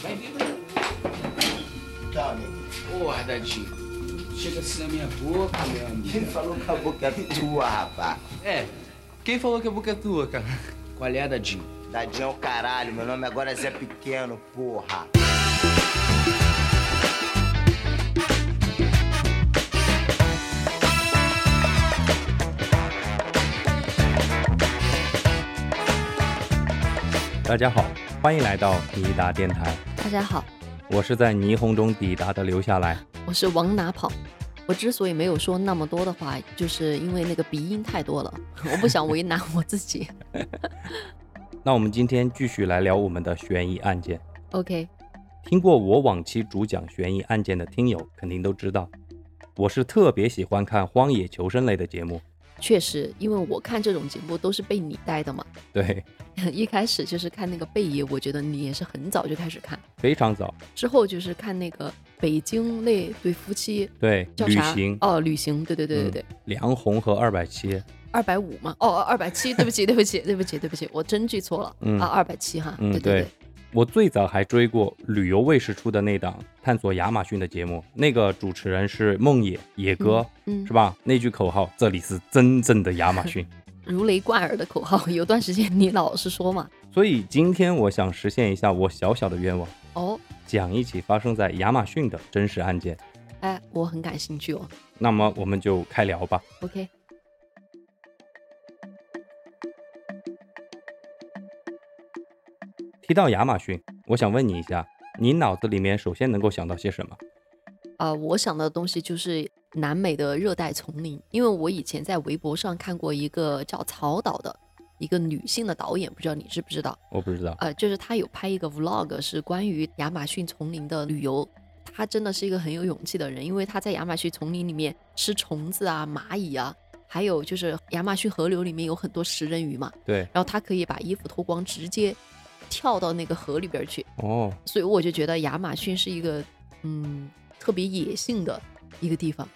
Vai vir pra Tá, amigo. Ô, Ardadinho, chega assim na minha boca, meu amigo. Quem falou que a boca é tua, rapaz? É, quem falou que a boca é tua, cara? Qual é, Dadinho? Dadinho é o caralho, meu nome agora é Zé Pequeno, porra. Tchau. 欢迎来到抵达电台，大家好，我是在霓虹中抵达的留下来。我是往哪跑。我之所以没有说那么多的话，就是因为那个鼻音太多了，我不想为难我自己。那我们今天继续来聊我们的悬疑案件。OK，听过我往期主讲悬疑案件的听友肯定都知道，我是特别喜欢看荒野求生类的节目。确实，因为我看这种节目都是被你带的嘛。对，一开始就是看那个贝爷，我觉得你也是很早就开始看，非常早。之后就是看那个北京那对夫妻对，旅叫啥？行，哦，旅行，对对对对对，梁红和二百七。二百五嘛，哦，二百七，对不起，对不起，对不起，对不起，我真记错了、嗯啊，二百七哈，嗯，对对我最早还追过旅游卫视出的那档探索亚马逊的节目，那个主持人是梦野野哥，嗯是吧？那句口号：“这里是真正的亚马逊。”如雷贯耳的口号，有段时间你老是说嘛，所以今天我想实现一下我小小的愿望，哦，讲一起发生在亚马逊的真实案件。哎，我很感兴趣哦那么我们就开聊吧。，OK。提到亚马逊，我想问你一下，你脑子里面首先能够想到些什么？啊、我想的东西就是南美的热带丛林，因为我以前在微博上看过一个叫曹导的一个女性的导演，不知道你知不知道？我不知道。呃，就是她有拍一个 vlog，是关于亚马逊丛林的旅游。她真的是一个很有勇气的人，因为她在亚马逊丛林里面吃虫子啊、蚂蚁啊，还有就是亚马逊河流里面有很多食人鱼嘛，对，然后她可以把衣服脱光，直接跳到那个河里边去。哦，所以我就觉得亚马逊是一个嗯特别野性的一个地方。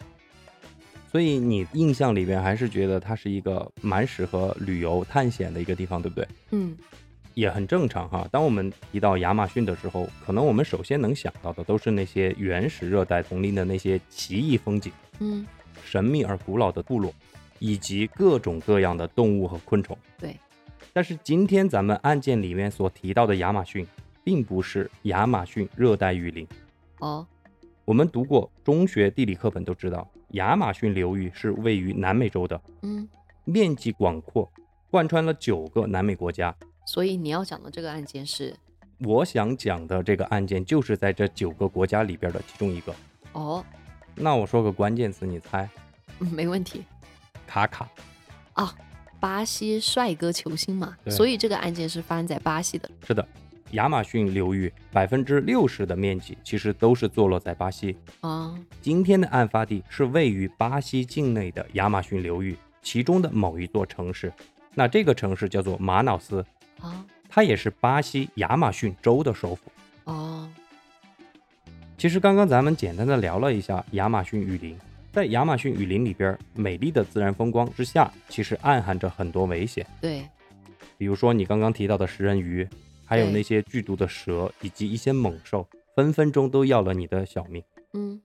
所以你印象里边还是觉得它是一个蛮适合旅游探险的一个地方，对不对？嗯，也很正常哈。当我们提到亚马逊的时候，可能我们首先能想到的都是那些原始热带丛林的那些奇异风景、嗯，神秘而古老的部落，以及各种各样的动物和昆虫。对。但是今天咱们案件里面所提到的亚马逊，并不是亚马逊热带雨林。哦，我们读过中学地理课本都知道，亚马逊流域是位于南美洲的，嗯，面积广阔，贯穿了九个南美国家。所以你要讲的这个案件是我想讲的这个案件就是在这九个国家里边的其中一个。哦，那我说个关键词，你猜？嗯没问题卡卡。啊，巴西帅哥球星嘛，所以这个案件是发生在巴西的。是的，亚马逊流域百分之六十的面积其实都是坐落在巴西。啊，今天的案发地是位于巴西境内的亚马逊流域，其中的某一座城市。那这个城市叫做马瑙斯，啊，它也是巴西亚马逊州的首府。哦，其实刚刚咱们简单的聊了一下亚马逊雨林，在亚马逊雨林里边，美丽的自然风光之下，其实暗含着很多危险。对，比如说你刚刚提到的食人鱼，还有那些剧毒的蛇，以及一些猛兽，分分钟都要了你的小命。嗯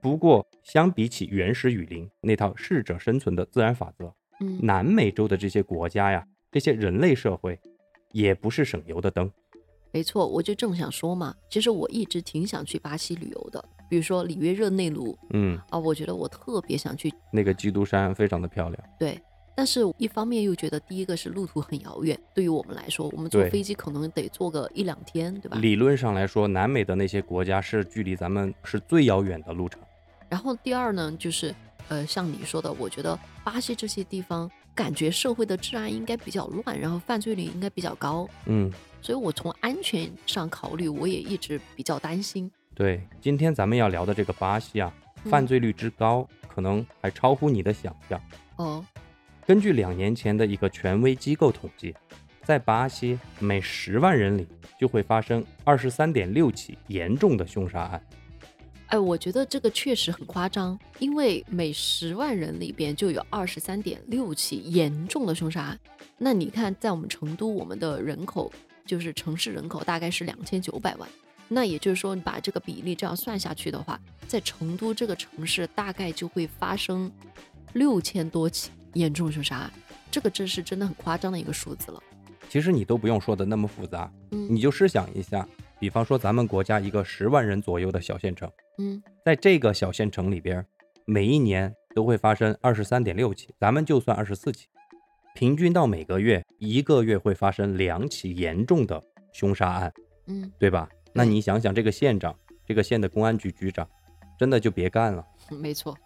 不过，相比起原始雨林那套适者生存的自然法则，嗯，南美洲的这些国家呀，这些人类社会，也不是省油的灯。没错，我就正想说嘛，其实我一直挺想去巴西旅游的，比如说里约热内卢嗯，啊，我觉得我特别想去，那个基督山非常的漂亮。对。但是，一方面又觉得，第一个是路途很遥远，对于我们来说，我们坐对飞机可能得坐个一两天，对吧？理论上来说，南美的那些国家是距离咱们是最遥远的路程。然后第二呢，就是呃，像你说的，我觉得巴西这些地方感觉社会的治安应该比较乱，然后犯罪率应该比较高，嗯，所以我从安全上考虑，我也一直比较担心。对，今天咱们要聊的这个巴西啊，犯嗯罪率之高，可能还超乎你的想象。哦，根据两年前的一个权威机构统计，在巴西每十万人里就会发生二十三点六起严重的凶杀案。哎，我觉得这个确实很夸张，因为每十万人里边就有二十三点六起严重的凶杀案。那你看，在我们成都，我们的人口就是城市人口大概是两千九百万。那也就是说，你把这个比例这样算下去的话，在成都这个城市大概就会发生六千多起严重凶杀案，这个真是真的很夸张的一个数字了。其实你都不用说的那么复杂，嗯你就试想一下，比方说咱们国家一个十万人左右的小县城，嗯在这个小县城里边，每一年都会发生二十三点六起，咱们就算二十四起，平均到每个月一个月会发生两起严重的凶杀案，嗯，对吧？那你想想，这个县长，这个县的公安局局长，真的就别干了。没错。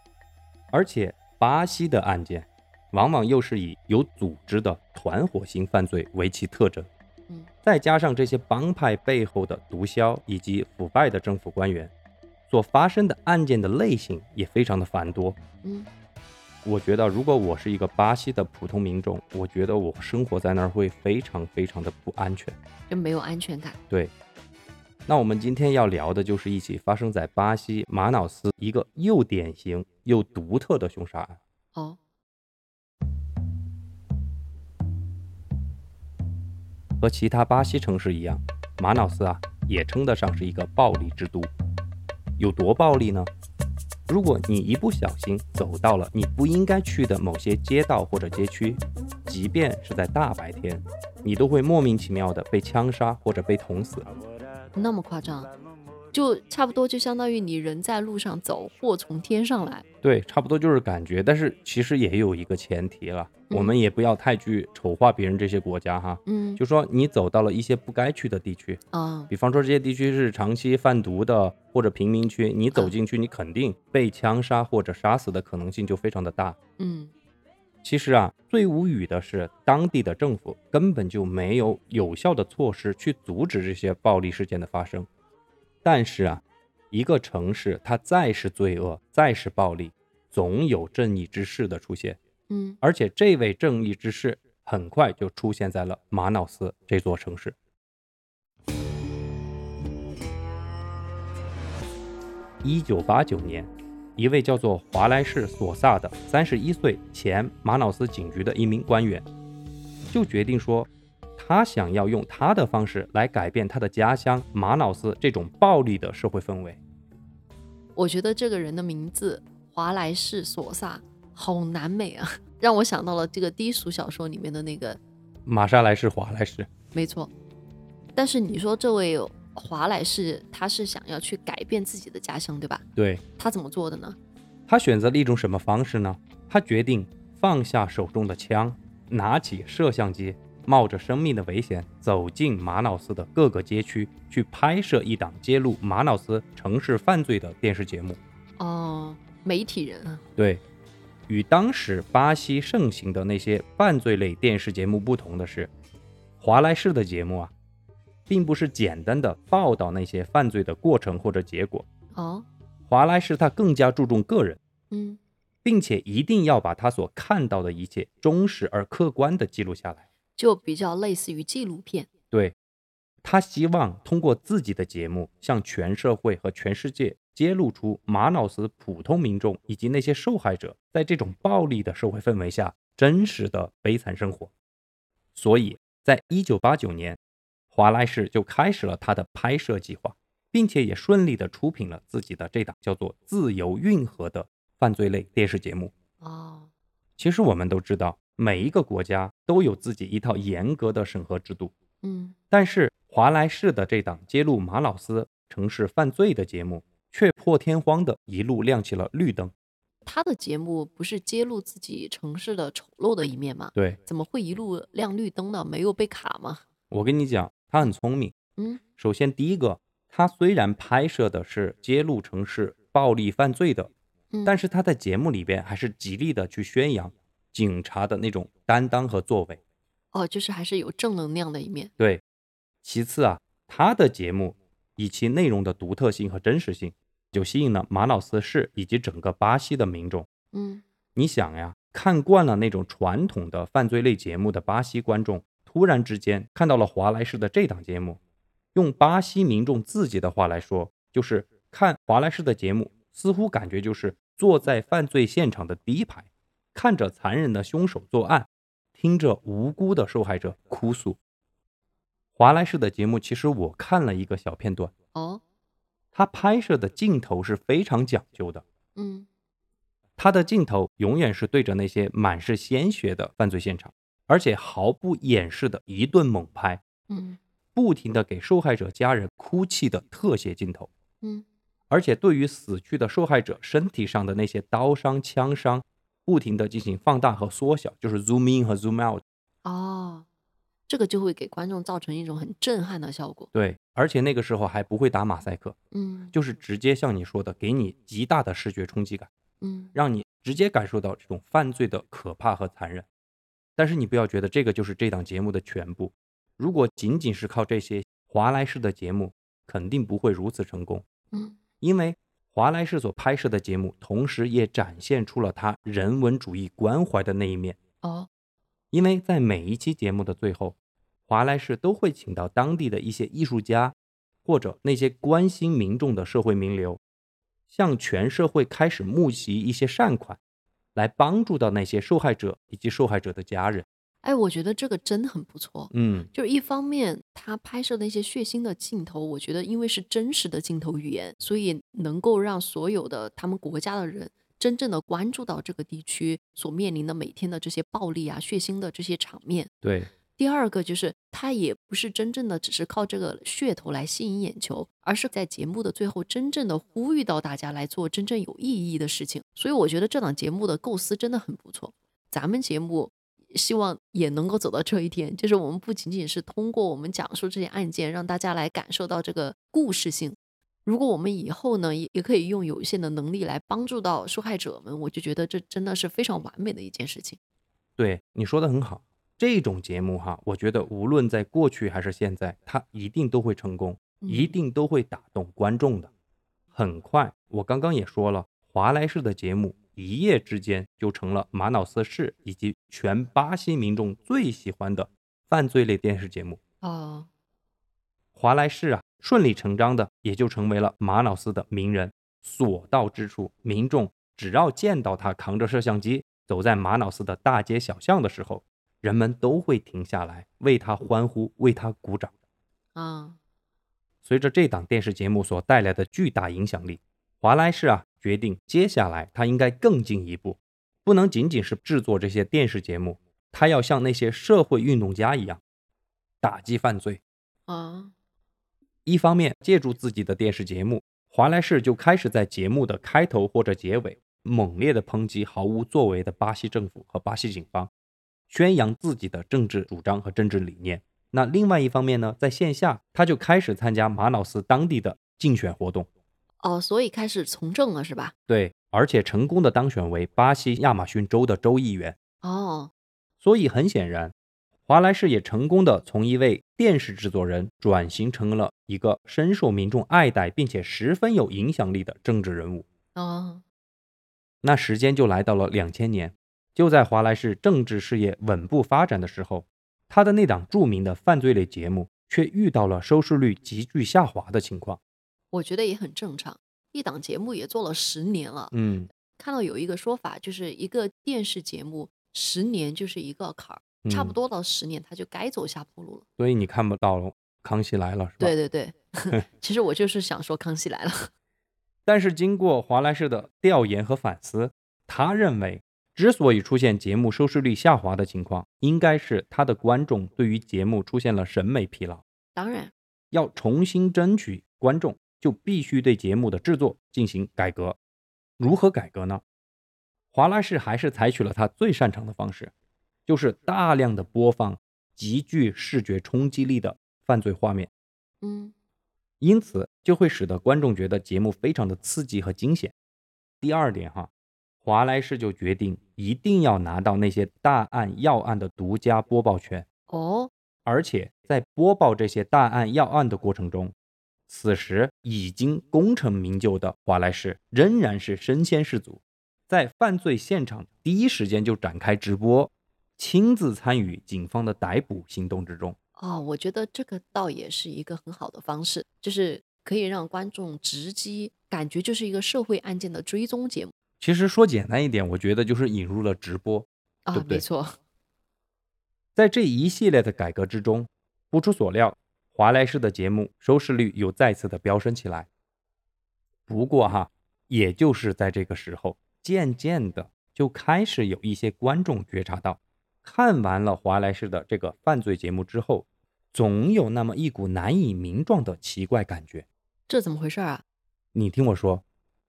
而且巴西的案件，往往又是以有组织的团伙型犯罪为其特征，嗯再加上这些帮派背后的毒枭以及腐败的政府官员，所发生的案件的类型也非常的繁多。嗯，我觉得，如果我是一个巴西的普通民众，我觉得我生活在那儿会非常非常的不安全。就没有安全感。对，那我们今天要聊的就是一起发生在巴西马瑙斯一个又典型又独特的凶杀案。哦，和其他巴西城市一样，马瑙斯啊也称得上是一个暴力之都。有多暴力呢？如果你一不小心走到了你不应该去的某些街道或者街区，即便是在大白天，你都会莫名其妙的被枪杀或者被捅死。那么夸张，就差不多就相当于你人在路上走，祸从天上来。对，差不多就是感觉，但是其实也有一个前提了，嗯我们也不要太去丑化别人这些国家哈。嗯，就说你走到了一些不该去的地区，啊，比方说这些地区是长期贩毒的或者贫民区，你走进去，你肯定被枪杀或者杀死的可能性就非常的大。嗯其实啊，最无语的是，当地的政府根本就没有有效的措施去阻止这些暴力事件的发生。但是啊，一个城市它再是罪恶，再是暴力，总有正义之士的出现。嗯而且这位正义之士很快就出现在了马瑙斯这座城市。一九八九年，一位叫做华莱士·索萨的三十一岁前马瑙斯警局的一名官员，就决定说，他想要用他的方式来改变他的家乡马瑙斯这种暴力的社会氛围。我觉得这个人的名字华莱士·索萨好南美啊，让我想到了这个低俗小说里面的那个，玛莎莱士·华莱士，没错。但是你说这位华莱士，他是想要去改变自己的家乡，对吧？对，他怎么做的呢？他选择了一种什么方式呢？他决定放下手中的枪，拿起摄像机，冒着生命的危险走进马瑙斯的各个街区，去拍摄一档揭露马瑙斯城市犯罪的电视节目。哦，媒体人啊，对，与当时巴西盛行的那些犯罪类电视节目不同的是，华莱士的节目啊，并不是简单的报道那些犯罪的过程或者结果，哦，华莱士他更加注重个人。嗯并且一定要把他所看到的一切忠实而客观的记录下来。就比较类似于纪录片。对，他希望通过自己的节目，向全社会和全世界揭露出马瑙斯普通民众以及那些受害者在这种暴力的社会氛围下真实的悲惨生活。所以在一九八九年，华莱士就开始了他的拍摄计划，并且也顺利地出品了自己的这档叫做《自由运河》的犯罪类电视节目。哦，其实我们都知道，每一个国家都有自己一套严格的审核制度，嗯但是华莱士的这档揭露马老斯城市犯罪的节目，却破天荒的一路亮起了绿灯。他的节目不是揭露自己城市的丑陋的一面吗？对怎么会一路亮绿灯呢？没有被卡吗？我跟你讲，他很聪明。嗯首先第一个，他虽然拍摄的是揭露城市暴力犯罪的，嗯，但是他在节目里边还是极力的去宣扬警察的那种担当和作为。哦，就是还是有正能量的一面。对，其次啊，他的节目以其内容的独特性和真实性，就吸引了马瑙斯市以及整个巴西的民众。嗯你想呀，看惯了那种传统的犯罪类节目的巴西观众，突然之间看到了华莱士的这档节目，用巴西民众自己的话来说，就是看华莱士的节目，似乎感觉就是坐在犯罪现场的第一排，看着残忍的凶手作案，听着无辜的受害者哭诉。华莱士的节目，其实我看了一个小片段，哦，他拍摄的镜头是非常讲究的。嗯。他的镜头永远是对着那些满是鲜血的犯罪现场，而且毫不掩饰的一顿猛拍，嗯不停的给受害者家人哭泣的特写镜头，嗯而且对于死去的受害者身体上的那些刀伤、枪伤，不停的进行放大和缩小，就是 zoom in 和 zoom out。哦，这个就会给观众造成一种很震撼的效果。对，而且那个时候还不会打马赛克，嗯就是直接像你说的，给你极大的视觉冲击感。嗯让你直接感受到这种犯罪的可怕和残忍。但是你不要觉得这个就是这档节目的全部。如果仅仅是靠这些，华莱士的节目肯定不会如此成功，嗯因为华莱士所拍摄的节目，同时也展现出了他人文主义关怀的那一面。哦因为在每一期节目的最后，华莱士都会请到当地的一些艺术家，或者那些关心民众的社会名流，向全社会开始募集一些善款，来帮助到那些受害者以及受害者的家人。哎，我觉得这个真的很不错。嗯，就是一方面，他拍摄那些血腥的镜头，我觉得因为是真实的镜头语言，所以能够让所有的他们国家的人真正的关注到这个地区所面临的每天的这些暴力啊、血腥的这些场面。对，第二个就是，他也不是真正的只是靠这个噱头来吸引眼球，而是在节目的最后真正的呼吁到大家来做真正有意义的事情。所以我觉得这档节目的构思真的很不错。咱们节目希望也能够走到这一天，就是我们不仅仅是通过我们讲述这些案件，让大家来感受到这个故事性。如果我们以后呢，也也可以用有限的能力来帮助到受害者们，我就觉得这真的是非常完美的一件事情。对，你说的很好。这种节目哈，我觉得无论在过去还是现在，它一定都会成功，一嗯定都会打动观众的。很快，我刚刚也说了，华莱士的节目一夜之间就成了马瑙斯市以及全巴西民众最喜欢的犯罪类电视节目。哦，华莱士啊，顺理成章的也就成为了马瑙斯的名人。所到之处，民众只要见到他扛着摄像机走在马瑙斯的大街小巷的时候，人们都会停下来为他欢呼，为他鼓掌。啊，随着这档电视节目所带来的巨大影响力，华莱士啊决定接下来他应该更进一步，不能仅仅是制作这些电视节目，他要像那些社会运动家一样，打击犯罪。啊，一方面借助自己的电视节目，华莱士就开始在节目的开头或者结尾猛烈地抨击毫无作为的巴西政府和巴西警方，宣扬自己的政治主张和政治理念。那另外一方面呢，在线下他就开始参加马瑙斯当地的竞选活动，哦，所以开始从政了是吧？对，而且成功的当选为巴西亚马逊州的州议员。哦，所以很显然，华莱士也成功的从一位电视制作人转型成了一个深受民众爱戴并且十分有影响力的政治人物。哦，那时间就来到了两千年，就在华莱士政治事业稳步发展的时候，他的那档著名的犯罪类节目却遇到了收视率急剧下滑的情况。我觉得也很正常。一档节目也做了十年了，嗯，看到有一个说法，就是一个电视节目十年就是一个坎儿，差不嗯多到十年它就该走下坡路了。所以你看不到《康熙来了》是吧？对对对，其实我就是想说《康熙来了 》。但是经过华莱士的调研和反思，他认为，之所以出现节目收视率下滑的情况，应该是他的观众对于节目出现了审美疲劳。当然，要重新争取观众，就必须对节目的制作进行改革。如何改革呢？华莱士还是采取了他最擅长的方式，就是大量的播放极具视觉冲击力的犯罪画面。嗯，因此就会使得观众觉得节目非常的刺激和惊险。第二点哈，华莱士就决定一定要拿到那些大案要案的独家播报权，哦，而且在播报这些大案要案的过程中，此时已经功成名就的华莱士仍然是身先士卒，在犯罪现场第一时间就展开直播，亲自参与警方的逮捕行动之中。哦，我觉得这个倒也是一个很好的方式，就是可以让观众直击，感觉就是一个社会案件的追踪节目其实说简单一点，我觉得就是引入了直播。啊，对不对没错，在这一系列的改革之中，不出所料，华莱士的节目收视率又再次的飙升起来。不过哈，也就是在这个时候，渐渐的就开始有一些观众觉察到，看完了华莱士的这个犯罪节目之后，总有那么一股难以名状的奇怪感觉。这怎么回事啊？你听我说，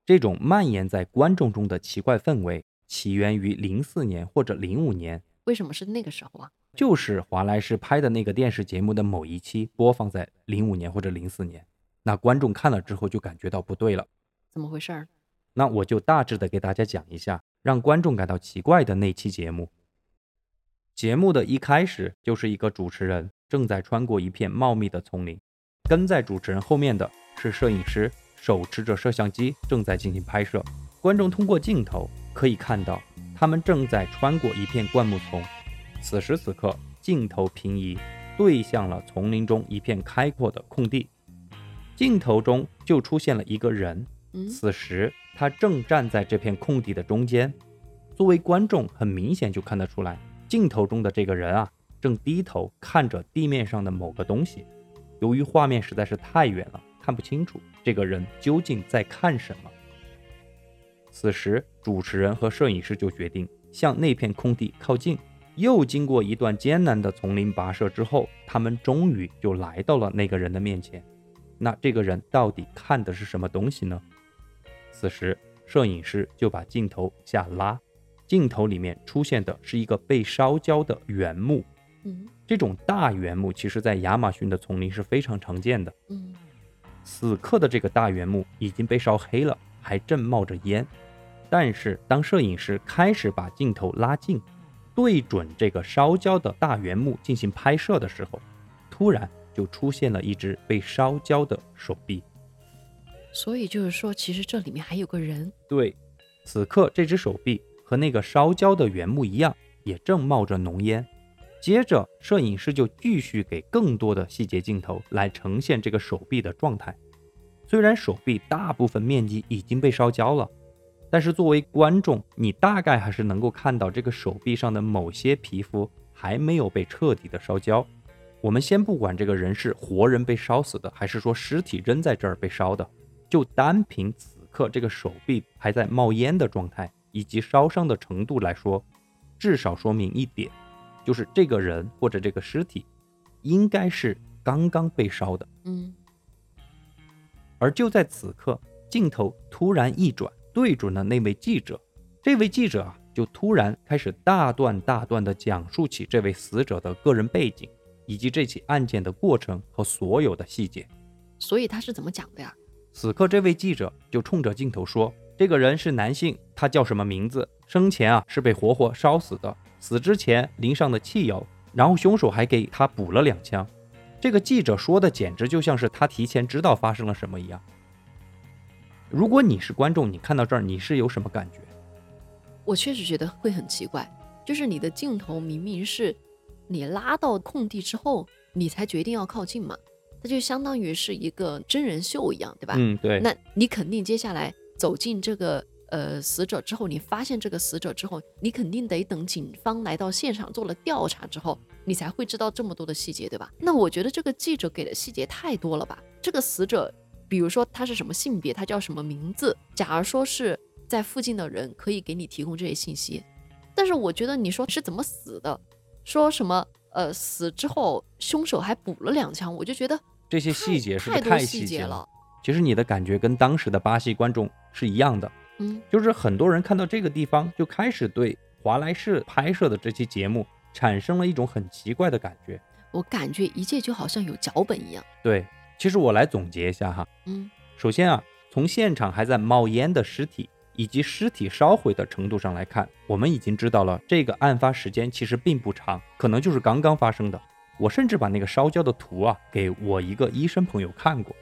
这种蔓延在观众中的奇怪氛围，起源于零四年或者零五年，为什么是那个时候啊？就是华莱士拍的那个电视节目的某一期播放在零五年或者零四年，那观众看了之后就感觉到不对了。怎么回事儿？那我就大致的给大家讲一下，让观众感到奇怪的那期节目。节目的一开始就是一个主持人正在穿过一片茂密的丛林，跟在主持人后面的是摄影师，手持着摄像机正在进行拍摄。观众通过镜头可以看到，他们正在穿过一片灌木丛。此时此刻，镜头平移，对向了丛林中一片开阔的空地，镜头中就出现了一个人。嗯，此时他正站在这片空地的中间，作为观众，很明显就看得出来，镜头中的这个人啊，正低头看着地面上的某个东西。由于画面实在是太远了，看不清楚这个人究竟在看什么。此时，主持人和摄影师就决定向那片空地靠近。又经过一段艰难的丛林跋涉之后，他们终于就来到了那个人的面前。那这个人到底看的是什么东西呢？此时，摄影师就把镜头下拉，镜头里面出现的是一个被烧焦的原木。嗯这种大原木其实在亚马逊的丛林是非常常见的。嗯，此刻的这个大圆木已经被烧黑了，还正冒着烟。但是当摄影师开始把镜头拉近，对准这个烧焦的大圆木进行拍摄的时候，突然就出现了一只被烧焦的手臂。所以就是说，其实这里面还有个人。对，此刻这只手臂和那个烧焦的原木一样，也正冒着浓烟。接着，摄影师就继续给更多的细节镜头来呈现这个手臂的状态。虽然手臂大部分面积已经被烧焦了，但是作为观众，你大概还是能够看到这个手臂上的某些皮肤还没有被彻底的烧焦。我们先不管这个人是活人被烧死的，还是说尸体扔在这儿被烧的，就单凭此刻这个手臂还在冒烟的状态以及烧伤的程度来说，至少说明一点，就是这个人或者这个尸体应该是刚刚被烧的。嗯而就在此刻，镜头突然一转，对准了那位记者。这位记者啊，就突然开始大段大段地讲述起这位死者的个人背景，以及这起案件的过程和所有的细节。所以他是怎么讲的呀？此刻，这位记者就冲着镜头说：“这个人是男性，他叫什么名字？生前啊是被活活烧死的，死之前淋上了汽油，然后凶手还给他补了两枪。”这个记者说的简直就像是他提前知道发生了什么一样。如果你是观众，你看到这儿，你是有什么感觉？我确实觉得会很奇怪，就是你的镜头明明是你拉到空地之后，你才决定要靠近嘛，它就相当于是一个真人秀一样，对吧？嗯，对。那你肯定接下来走进这个呃死者之后，你发现这个死者之后，你肯定得等警方来到现场做了调查之后，你才会知道这么多的细节，对吧？那我觉得这个记者给的细节太多了吧？这个死者，比如说他是什么性别，他叫什么名字，假如说是在附近的人可以给你提供这些信息，但是我觉得你说是怎么死的，说什么呃死之后凶手还补了两枪，我就觉得这些细节是不太细节了？。其实你的感觉跟当时的巴西观众是一样的，嗯，就是很多人看到这个地方就开始对华莱士拍摄的这期节目产生了一种很奇怪的感觉。我感觉一切就好像有脚本一样。对，其实我来总结一下哈，嗯首先啊，从现场还在冒烟的尸体以及尸体烧毁的程度上来看，我们已经知道了这个案发时间其实并不长，可能就是刚刚发生的。我甚至把那个烧焦的图啊给我一个医生朋友看过，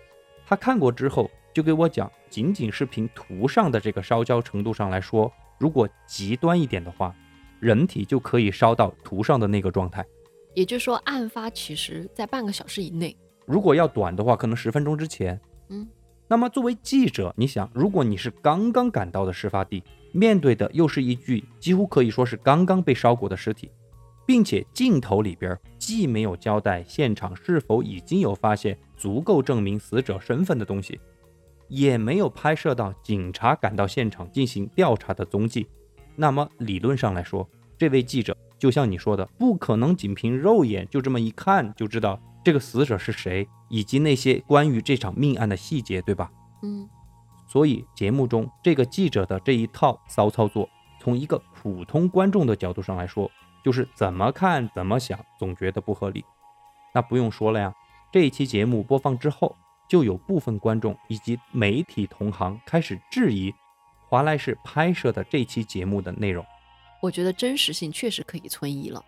他看过之后就给我讲，仅仅是凭图上的这个烧焦程度上来说，如果极端一点的话，人体就可以烧到图上的那个状态。也就是说，案发其实在半个小时以内。如果要短的话，可能十分钟之前。嗯，那么作为记者，你想，如果你是刚刚赶到的事发地，面对的又是一具几乎可以说是刚刚被烧过的尸体，并且镜头里边既没有交代现场是否已经有发现足够证明死者身份的东西，也没有拍摄到警察赶到现场进行调查的踪迹。那么理论上来说，这位记者就像你说的，不可能仅凭肉眼就这么一看就知道这个死者是谁，以及那些关于这场命案的细节，对吧？嗯所以节目中这个记者的这一套骚操作，从一个普通观众的角度上来说，就是怎么看怎么想，总觉得不合理。那不用说了呀，这一期节目播放之后，就有部分观众以及媒体同行开始质疑华莱士拍摄的这期节目的内容。我觉得真实性确实可以存疑了，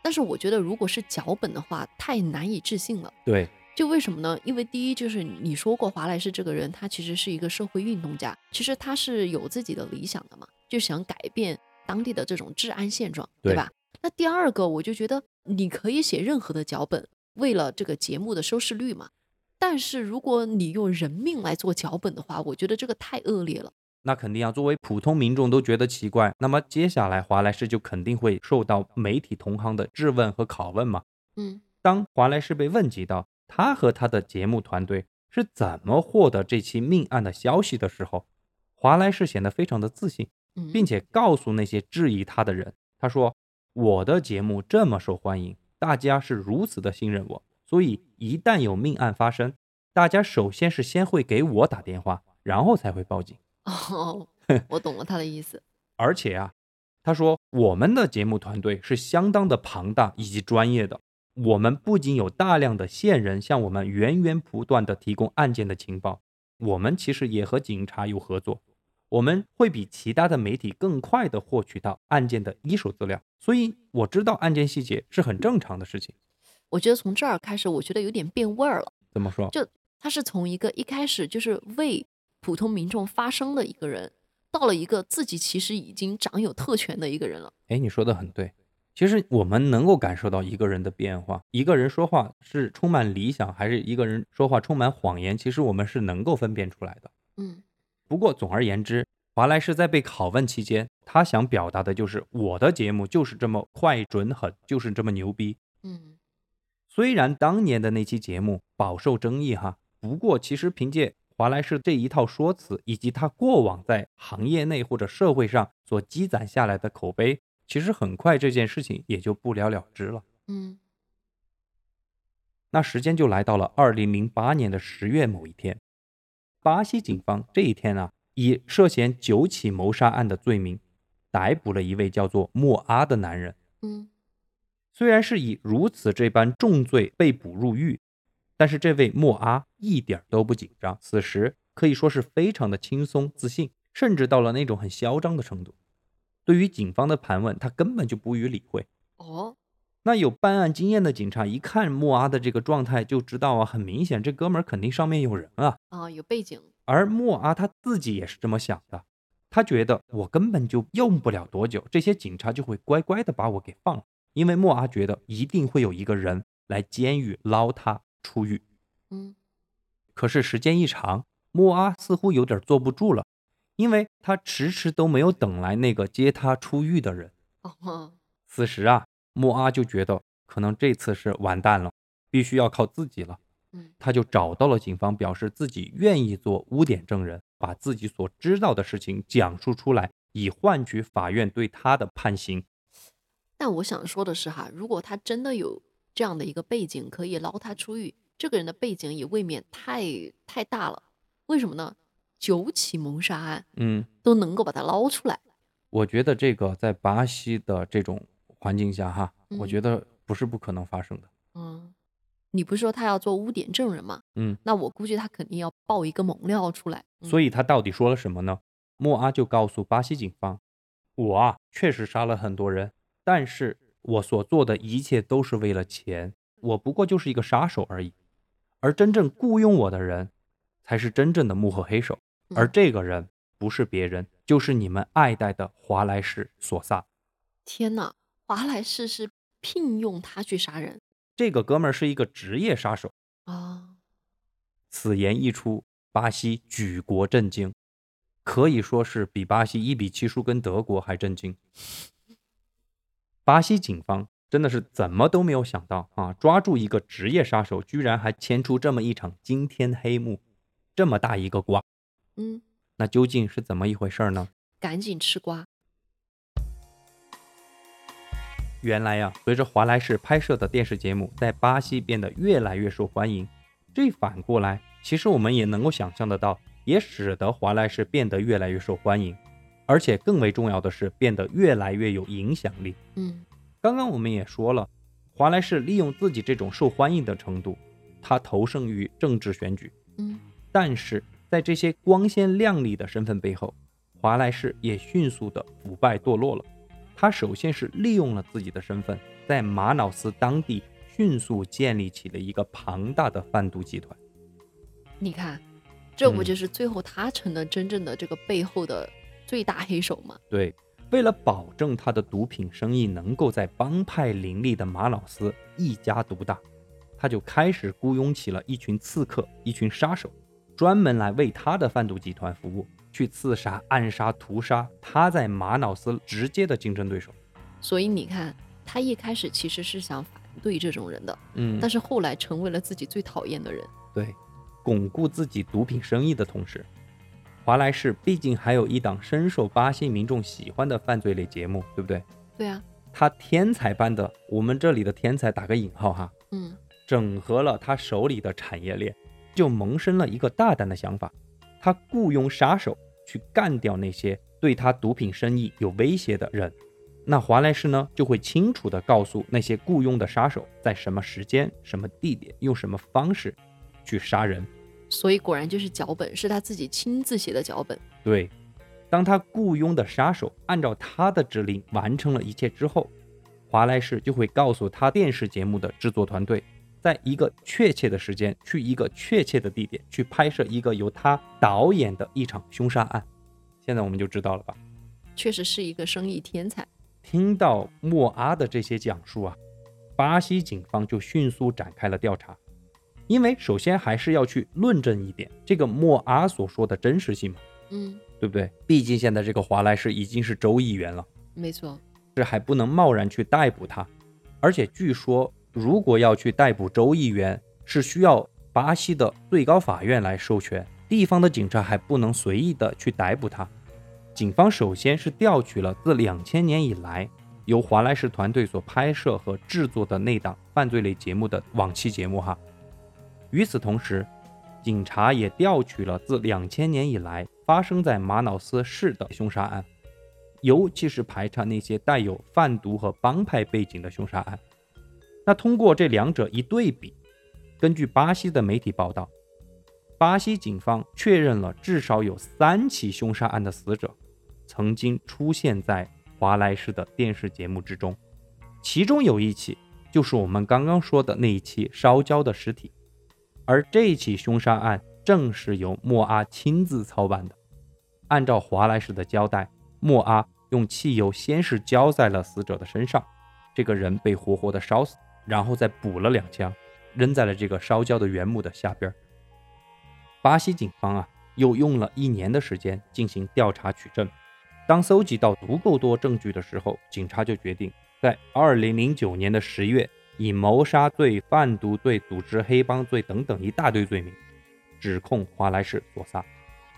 但是我觉得如果是脚本的话，太难以置信了。对，就为什么呢？因为第一就是你说过华莱士这个人，他其实是一个社会运动家，其实他是有自己的理想的嘛，就想改变当地的这种治安现状，对对吧？那第二个，我就觉得你可以写任何的脚本，为了这个节目的收视率嘛。但是如果你用人命来做脚本的话，我觉得这个太恶劣了。那肯定啊，作为普通民众都觉得奇怪，那么接下来华莱士就肯定会受到媒体同行的质问和拷问嘛。嗯当华莱士被问及到他和他的节目团队是怎么获得这起命案的消息的时候，华莱士显得非常的自信，嗯，并且告诉那些质疑他的人，他说：“我的节目这么受欢迎，大家是如此的信任我，所以一旦有命案发生，大家首先是先会给我打电话，然后才会报警。哦，我懂了他的意思。而且啊，他说我们的节目团队是相当的庞大以及专业的。我们不仅有大量的线人向我们源源不断的提供案件的情报，我们其实也和警察有合作。我们会比其他的媒体更快的获取到案件的一手资料，所以我知道案件细节是很正常的事情。我觉得从这儿开始，我觉得有点变味儿了。怎么说？就他是从一个一开始就是为普通民众发声的一个人，到了一个自己其实已经掌有特权的一个人了。哎，你说的很对。其实我们能够感受到一个人的变化，一个人说话是充满理想，还是一个人说话充满谎言，其实我们是能够分辨出来的。嗯不过总而言之，华莱士在被拷问期间，他想表达的就是我的节目就是这么快、准、狠，就是这么牛逼。嗯虽然当年的那期节目饱受争议哈，不过其实凭借华莱士这一套说辞，以及他过往在行业内或者社会上所积攒下来的口碑，其实很快这件事情也就不了了之了。嗯那时间就来到了二零零八年的十月某一天，巴西警方这一天啊，以涉嫌九起谋杀案的罪名，逮捕了一位叫做莫阿的男人。嗯虽然是以如此这般重罪被捕入狱，但是这位莫阿一点都不紧张，此时可以说是非常的轻松自信，甚至到了那种很嚣张的程度。对于警方的盘问，他根本就不予理会。哦那有办案经验的警察一看莫阿的这个状态，就知道啊，很明显这哥们儿肯定上面有人啊。啊有背景。而莫阿他自己也是这么想的，他觉得我根本就用不了多久，这些警察就会乖乖的把我给放了，因为莫阿觉得一定会有一个人来监狱捞他出狱。嗯可是时间一长，莫阿似乎有点坐不住了，因为他迟迟都没有等来那个接他出狱的人。哦此时啊，莫阿就觉得可能这次是完蛋了，必须要靠自己了。嗯他就找到了警方，表示自己愿意做污点证人，把自己所知道的事情讲述出来，以换取法院对他的判刑。但我想说的是哈，如果他真的有这样的一个背景可以捞他出狱，这个人的背景也未免太太大了。为什么呢？九起谋杀案嗯，都能够把他捞出来。我觉得这个在巴西的这种环境下，哈，我嗯觉得不是不可能发生的。嗯，你不是说他要做污点证人吗？嗯，那我估计他肯定要爆一个猛料出来。嗯所以他到底说了什么呢？莫阿就告诉巴西警方：“我啊，确实杀了很多人，但是我所做的一切都是为了钱，我不过就是一个杀手而已。而真正雇佣我的人，才是真正的幕后黑手。而嗯这个人不是别人，就是你们爱戴的华莱士索萨。天哪，华莱士是聘用他去杀人这个哥们儿是一个职业杀手。”啊？此言一出，巴西举国震惊，可以说是比巴西一比七输跟德国还震惊。巴西警方真的是怎么都没有想到啊！抓住一个职业杀手，居然还牵出这么一场惊天黑幕，这么大一个瓜。嗯，那究竟是怎么一回事呢？赶紧吃瓜。原来呀，随着华莱士拍摄的电视节目在巴西变得越来越受欢迎，这反过来，其实我们也能够想象得到，也使得华莱士变得越来越受欢迎，而且更为重要的是，变得越来越有影响力。嗯。刚刚我们也说了，华莱士利用自己这种受欢迎的程度，他投身于政治选举。嗯，但是在这些光鲜亮丽的身份背后，华莱士也迅速的腐败堕落了。他首先是利用了自己的身份，在玛瑙斯当地迅速建立起了一个庞大的贩毒集团。你看，这不嗯就是最后他成了真正的这个背后的最大黑手吗？对，为了保证他的毒品生意能够在帮派林立的马瑙斯一家独大，他就开始雇佣起了一群刺客、一群杀手，专门来为他的贩毒集团服务，去刺杀、暗杀、屠杀他在马瑙斯直接的竞争对手。所以你看，他一开始其实是想反对这种人的，嗯但是后来成为了自己最讨厌的人。对，巩固自己毒品生意的同时，华莱士毕竟还有一档深受巴西民众喜欢的犯罪类节目，对不对？对啊，他天才般的，我们这里的天才打个引号哈，嗯，整合了他手里的产业链，就萌生了一个大胆的想法：他雇佣杀手去干掉那些对他毒品生意有威胁的人。那华莱士呢，就会清楚地告诉那些雇佣的杀手，在什么时间、什么地点、用什么方式去杀人。所以果然就是脚本，是他自己亲自写的脚本。对，当他雇佣的杀手按照他的指令完成了一切之后，华莱士就会告诉他电视节目的制作团队，在一个确切的时间去一个确切的地点去拍摄一个由他导演的一场凶杀案。现在我们就知道了吧？确实是一个生意天才。听到莫阿的这些讲述啊，巴西警方就迅速展开了调查，因为首先还是要去论证一点这个莫阿所说的真实性嘛。嗯，对不对？毕竟现在这个华莱士已经是州议员了，没错。这还不能贸然去逮捕他。而且据说，如果要去逮捕州议员，是需要巴西的最高法院来授权，地方的警察还不能随意的去逮捕他。警方首先是调取了自两千年以来由华莱士团队所拍摄和制作的那档犯罪类节目的往期节目哈。与此同时，警察也调取了自两千年以来发生在马瑙斯市的凶杀案，尤其是排查那些带有贩毒和帮派背景的凶杀案。那通过这两者一对比，根据巴西的媒体报道，巴西警方确认了至少有三起凶杀案的死者曾经出现在华莱士的电视节目之中，其中有一起就是我们刚刚说的那一起烧焦的尸体。而这起凶杀案正是由莫阿亲自操办的。按照华莱士的交代，莫阿用汽油先是浇在了死者的身上，这个人被活活的烧死，然后再补了两枪，扔在了这个烧焦的原木的下边。巴西警方啊，又用了一年的时间进行调查取证。当搜集到足够多证据的时候，警察就决定在2009年的十月。以谋杀罪、贩毒罪、组织黑帮罪等等一大堆罪名，指控华莱士所杀。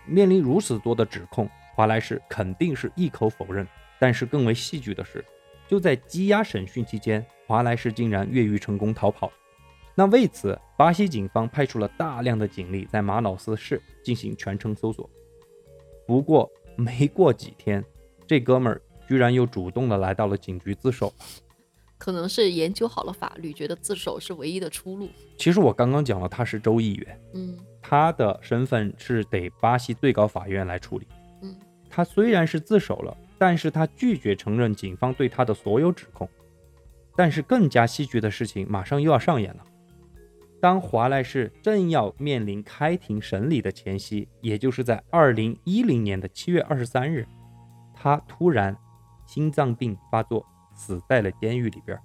面临如此多的指控，华莱士肯定是一口否认。但是更为戏剧的是，就在羁押审讯期间，华莱士竟然越狱成功逃跑。那为此，巴西警方派出了大量的警力在马瑙斯市进行全程搜索。不过没过几天，这哥们儿居然又主动的来到了警局自首。可能是研究好了法律，觉得自首是唯一的出路。其实我刚刚讲了，他是州议员，嗯他的身份是得巴西最高法院来处理。嗯，他虽然是自首了，但是他拒绝承认警方对他的所有指控。但是更加戏剧的事情马上又要上演了。当华莱士正要面临开庭审理的前夕，也就是在二零一零年的七月二十三日，他突然心脏病发作。死在了监狱里边。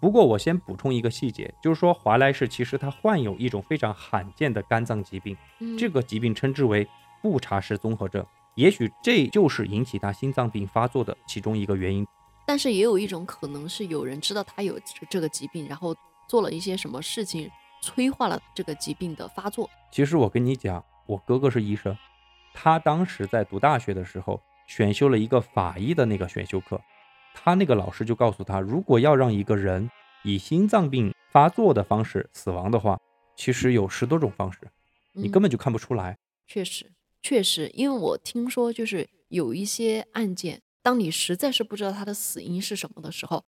不过我先补充一个细节，就是说华莱士其实他患有一种非常罕见的肝脏疾病，嗯，这个疾病称之为布查氏综合症。也许这就是引起他心脏病发作的其中一个原因。但是也有一种可能是有人知道他有这这个疾病，然后做了一些什么事情，催化了这个疾病的发作。其实我跟你讲，我哥哥是医生，他当时在读大学的时候选修了一个法医的那个选修课，他那个老师就告诉他，如果要让一个人以心脏病发作的方式死亡的话，其实有十多种方式，你嗯根本就看不出来。确实，确实，因为我听说就是有一些案件，当你实在是不知道他的死因是什么的时候，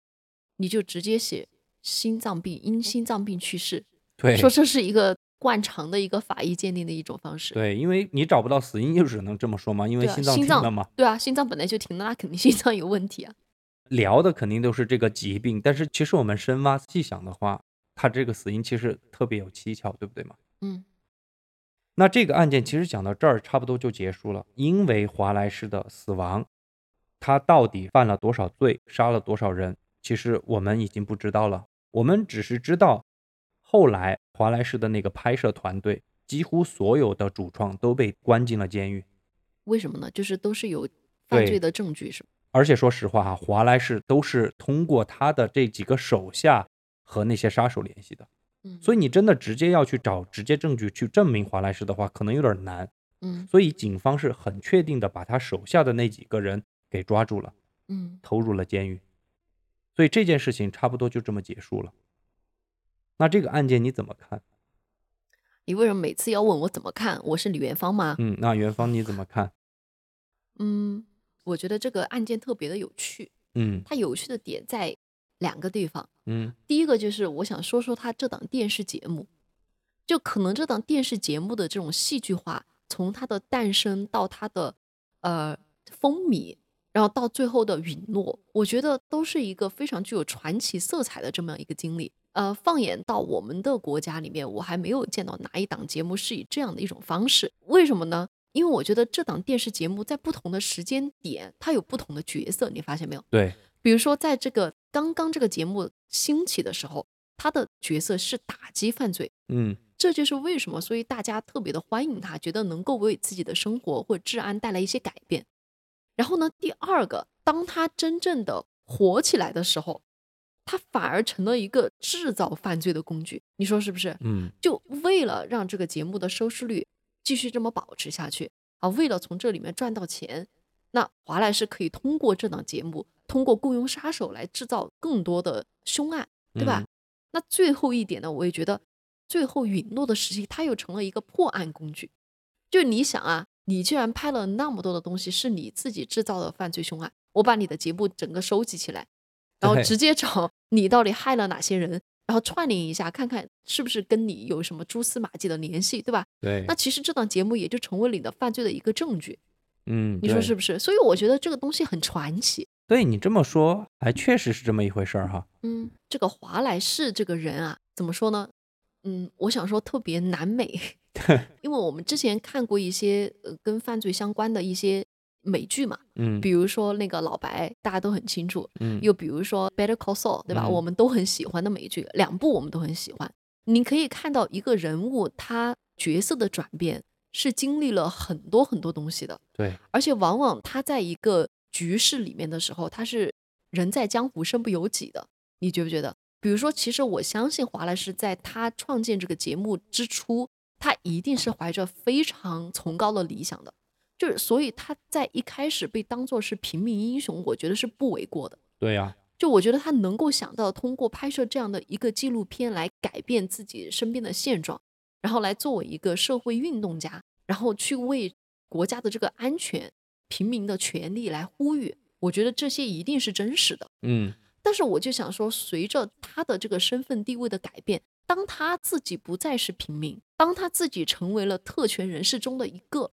你就直接写心脏病因心脏病去世，对，说这是一个惯常的一个法医鉴定的一种方式。对，因为你找不到死因，就只能这么说嘛，因为心脏停了嘛。对啊，心脏本来就停了，那肯定心脏有问题啊。聊的肯定都是这个疾病，但是其实我们深挖细想的话，他这个死因其实特别有蹊跷，对不对嘛？嗯那这个案件其实讲到这儿差不多就结束了，因为华莱士的死亡，他到底犯了多少罪，杀了多少人，其实我们已经不知道了。我们只是知道，后来华莱士的那个拍摄团队，几乎所有的主创都被关进了监狱。为什么呢？就是都是有犯罪的证据，是吧？而且说实话哈，华莱士都是通过他的这几个手下和那些杀手联系的，嗯，所以你真的直接要去找直接证据去证明华莱士的话，可能有点难。嗯所以警方是很确定的把他手下的那几个人给抓住了，嗯投入了监狱。所以这件事情差不多就这么结束了。那这个案件你怎么看？你为什么每次要问我怎么看？我是李元芳吗？嗯，那元芳你怎么看？嗯，我觉得这个案件特别的有趣，嗯它有趣的点在两个地方。嗯第一个就是我想说说它这档电视节目，就可能这档电视节目的这种戏剧化，从它的诞生到它的呃风靡，然后到最后的陨落，我觉得都是一个非常具有传奇色彩的这么样一个经历。呃，放眼到我们的国家里面，我还没有见到哪一档节目是以这样的一种方式。为什么呢？因为我觉得这档电视节目在不同的时间点，它有不同的角色，你发现没有？对，比如说，在这个刚刚这个节目兴起的时候，他的角色是打击犯罪，嗯这就是为什么，所以大家特别的欢迎他，觉得能够为自己的生活或者治安带来一些改变。然后呢，第二个，当他真正的火起来的时候，他反而成了一个制造犯罪的工具，你说是不是？嗯就为了让这个节目的收视率继续这么保持下去啊，为了从这里面赚到钱，那华莱士可以通过这档节目，通过雇佣杀手来制造更多的凶案，对吧？嗯那最后一点呢，我也觉得最后陨落的时期，它又成了一个破案工具。就你想啊，你既然拍了那么多的东西是你自己制造的犯罪凶案，我把你的节目整个收集起来，然后直接找你到底害了哪些人，然后串联一下，看看是不是跟你有什么蛛丝马迹的联系，对吧？对那，其实这档节目也就成为你的犯罪的一个证据，嗯，你说是不是？所以我觉得这个东西很传奇。对你这么说，还确实是这么一回事儿哈。嗯，这个华莱士这个人啊，怎么说呢？嗯，我想说特别南美，因为我们之前看过一些呃跟犯罪相关的一些美剧嘛，嗯比如说那个老白，大家都很清楚，嗯又比如说 Better Call Saul，对吧？嗯我们都很喜欢的美剧，两部我们都很喜欢。你可以看到一个人物他角色的转变是经历了很多很多东西的，对，而且往往他在一个局势里面的时候，他是人在江湖身不由己的。你觉不觉得？比如说，其实我相信华莱士在他创建这个节目之初，他一定是怀着非常崇高的理想的，就是所以他在一开始被当做是平民英雄，我觉得是不为过的。对呀、就我觉得他能够想到通过拍摄这样的一个纪录片来改变自己身边的现状，然后来作为一个社会运动家，然后去为国家的这个安全、平民的权利来呼吁，我觉得这些一定是真实的。嗯但是我就想说，随着他的这个身份地位的改变，当他自己不再是平民，当他自己成为了特权人士中的一个，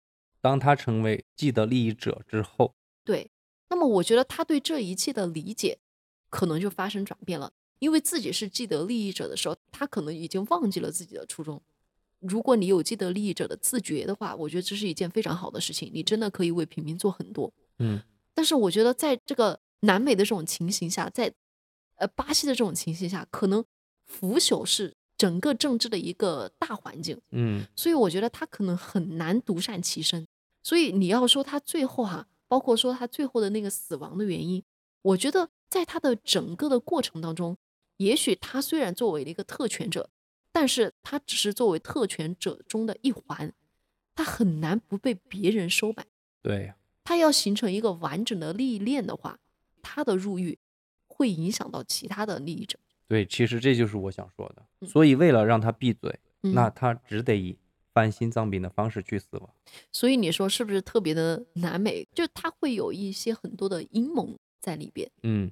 当他成为既得利益者之后，对，那么我觉得他对这一切的理解可能就发生转变了，因为自己是既得利益者的时候，他可能已经忘记了自己的初衷。如果你有既得利益者的自觉的话，我觉得这是一件非常好的事情，你真的可以为平民做很多。嗯但是我觉得在这个南美的这种情形下，在呃巴西的这种情形下，可能腐朽是整个政治的一个大环境，嗯所以我觉得他可能很难独善其身。所以你要说他最后哈、包括说他最后的那个死亡的原因，我觉得在他的整个的过程当中，也许他虽然作为了一个特权者，但是他只是作为特权者中的一环，他很难不被别人收买。对，他要形成一个完整的利益链的话，他的入狱会影响到其他的利益者。对，其实这就是我想说的。嗯所以为了让他闭嘴，嗯那他只得以翻心脏病的方式去死亡。所以你说是不是特别的难美？就他会有一些很多的阴谋在里边。嗯，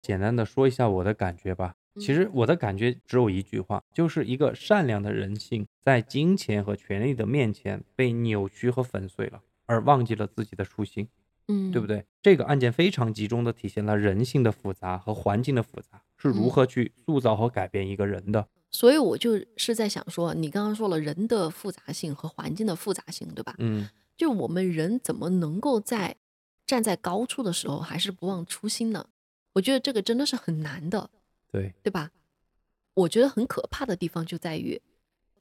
简单的说一下我的感觉吧。其实我的感觉只有一句话，就是一个善良的人性在金钱和权力的面前被扭曲和粉碎了，而忘记了自己的初心，嗯，对不对？这个案件非常集中的体现了人性的复杂和环境的复杂，是如嗯何去塑造和改变一个人的。所以我就是在想说，你刚刚说了人的复杂性和环境的复杂性，对吧？嗯，就我们人怎么能够在站在高处的时候还是不忘初心呢？我觉得这个真的是很难的，对，对吧？我觉得很可怕的地方就在于，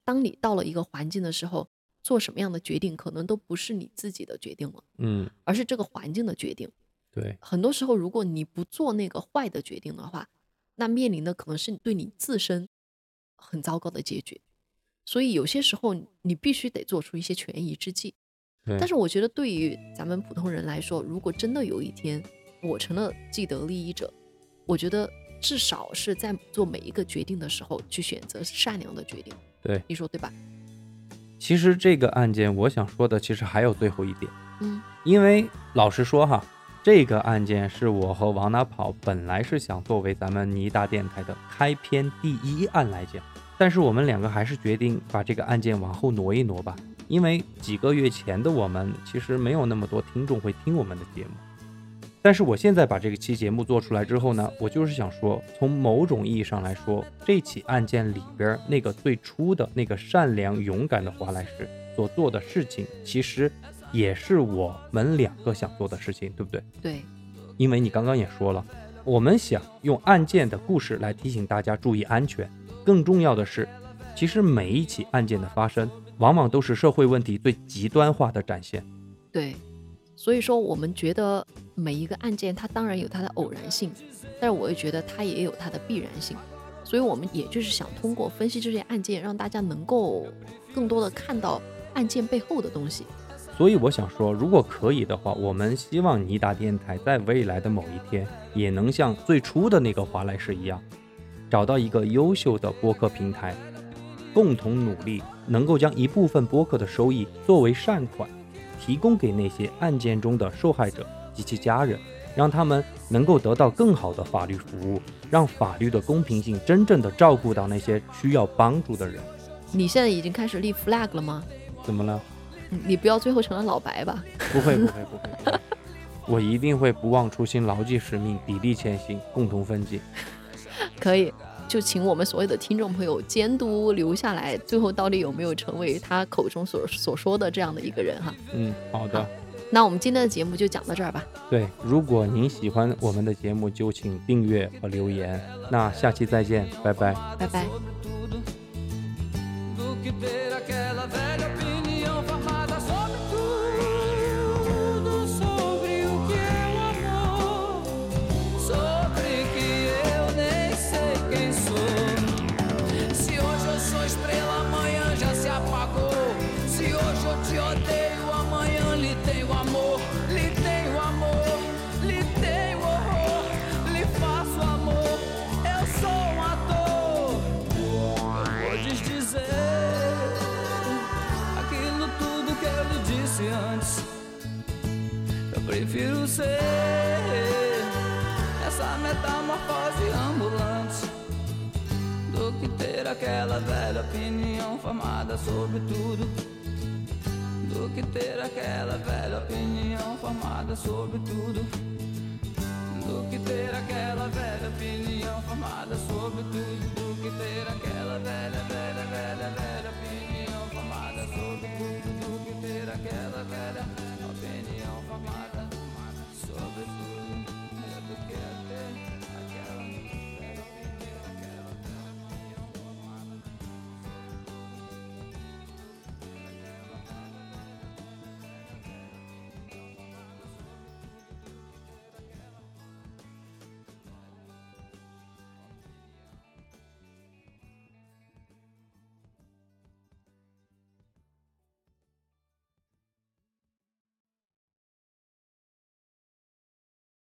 当你到了一个环境的时候，做什么样的决定可能都不是你自己的决定了，嗯，而是这个环境的决定。对，很多时候，如果你不做那个坏的决定的话，那面临的可能是对你自身很糟糕的结局。所以有些时候，你必须得做出一些权宜之计。对但是我觉得，对于咱们普通人来说，如果真的有一天我成了既得利益者，我觉得至少是在做每一个决定的时候去选择善良的决定。对，你说对吧？其实这个案件我想说的，其实还有最后一点。嗯因为老实说哈，这个案件是我和往哪跑本来是想作为咱们尼达电台的开篇第一案来讲，但是我们两个还是决定把这个案件往后挪一挪吧，因为几个月前的我们其实没有那么多听众会听我们的节目。但是我现在把这个期节目做出来之后呢，我就是想说，从某种意义上来说，这起案件里边那个最初的那个善良勇敢的华莱士所做的事情，其实也是我们两个想做的事情，对不对？对，因为你刚刚也说了，我们想用案件的故事来提醒大家注意安全。更重要的是，其实每一起案件的发生，往往都是社会问题最极端化的展现。对，所以说我们觉得每一个案件它当然有它的偶然性，但是我也觉得它也有它的必然性。所以我们也就是想通过分析这些案件，让大家能够更多的看到案件背后的东西。所以我想说，如果可以的话，我们希望尼达电台在未来的某一天，也能像最初的那个华莱士一样，找到一个优秀的播客平台，共同努力，能够将一部分播客的收益作为善款，提供给那些案件中的受害者及其家人，让他们能够得到更好的法律服务，让法律的公平性真正的照顾到那些需要帮助的人。你现在已经开始立 flag 了吗？怎么了？嗯你不要最后成了老白吧？不会，不会，不会，不会，我一定会不忘初心，牢记使命，砥砺前行，共同奋进。可以，就请我们所有的听众朋友监督留下来，最后到底有没有成为他口中所所说的这样的一个人哈？嗯，好的。那我们今天的节目就讲到这儿吧。对，如果您喜欢我们的节目，就请订阅和留言。那下期再见，拜拜。拜拜。Prefiro ser essa metamorfose ambulante do que ter aquela velha opinião formada sobre tudo. Do que ter aquela velha opinião formada sobre tudo. Do que ter aquela velha opinião formada sobre tudo. love it.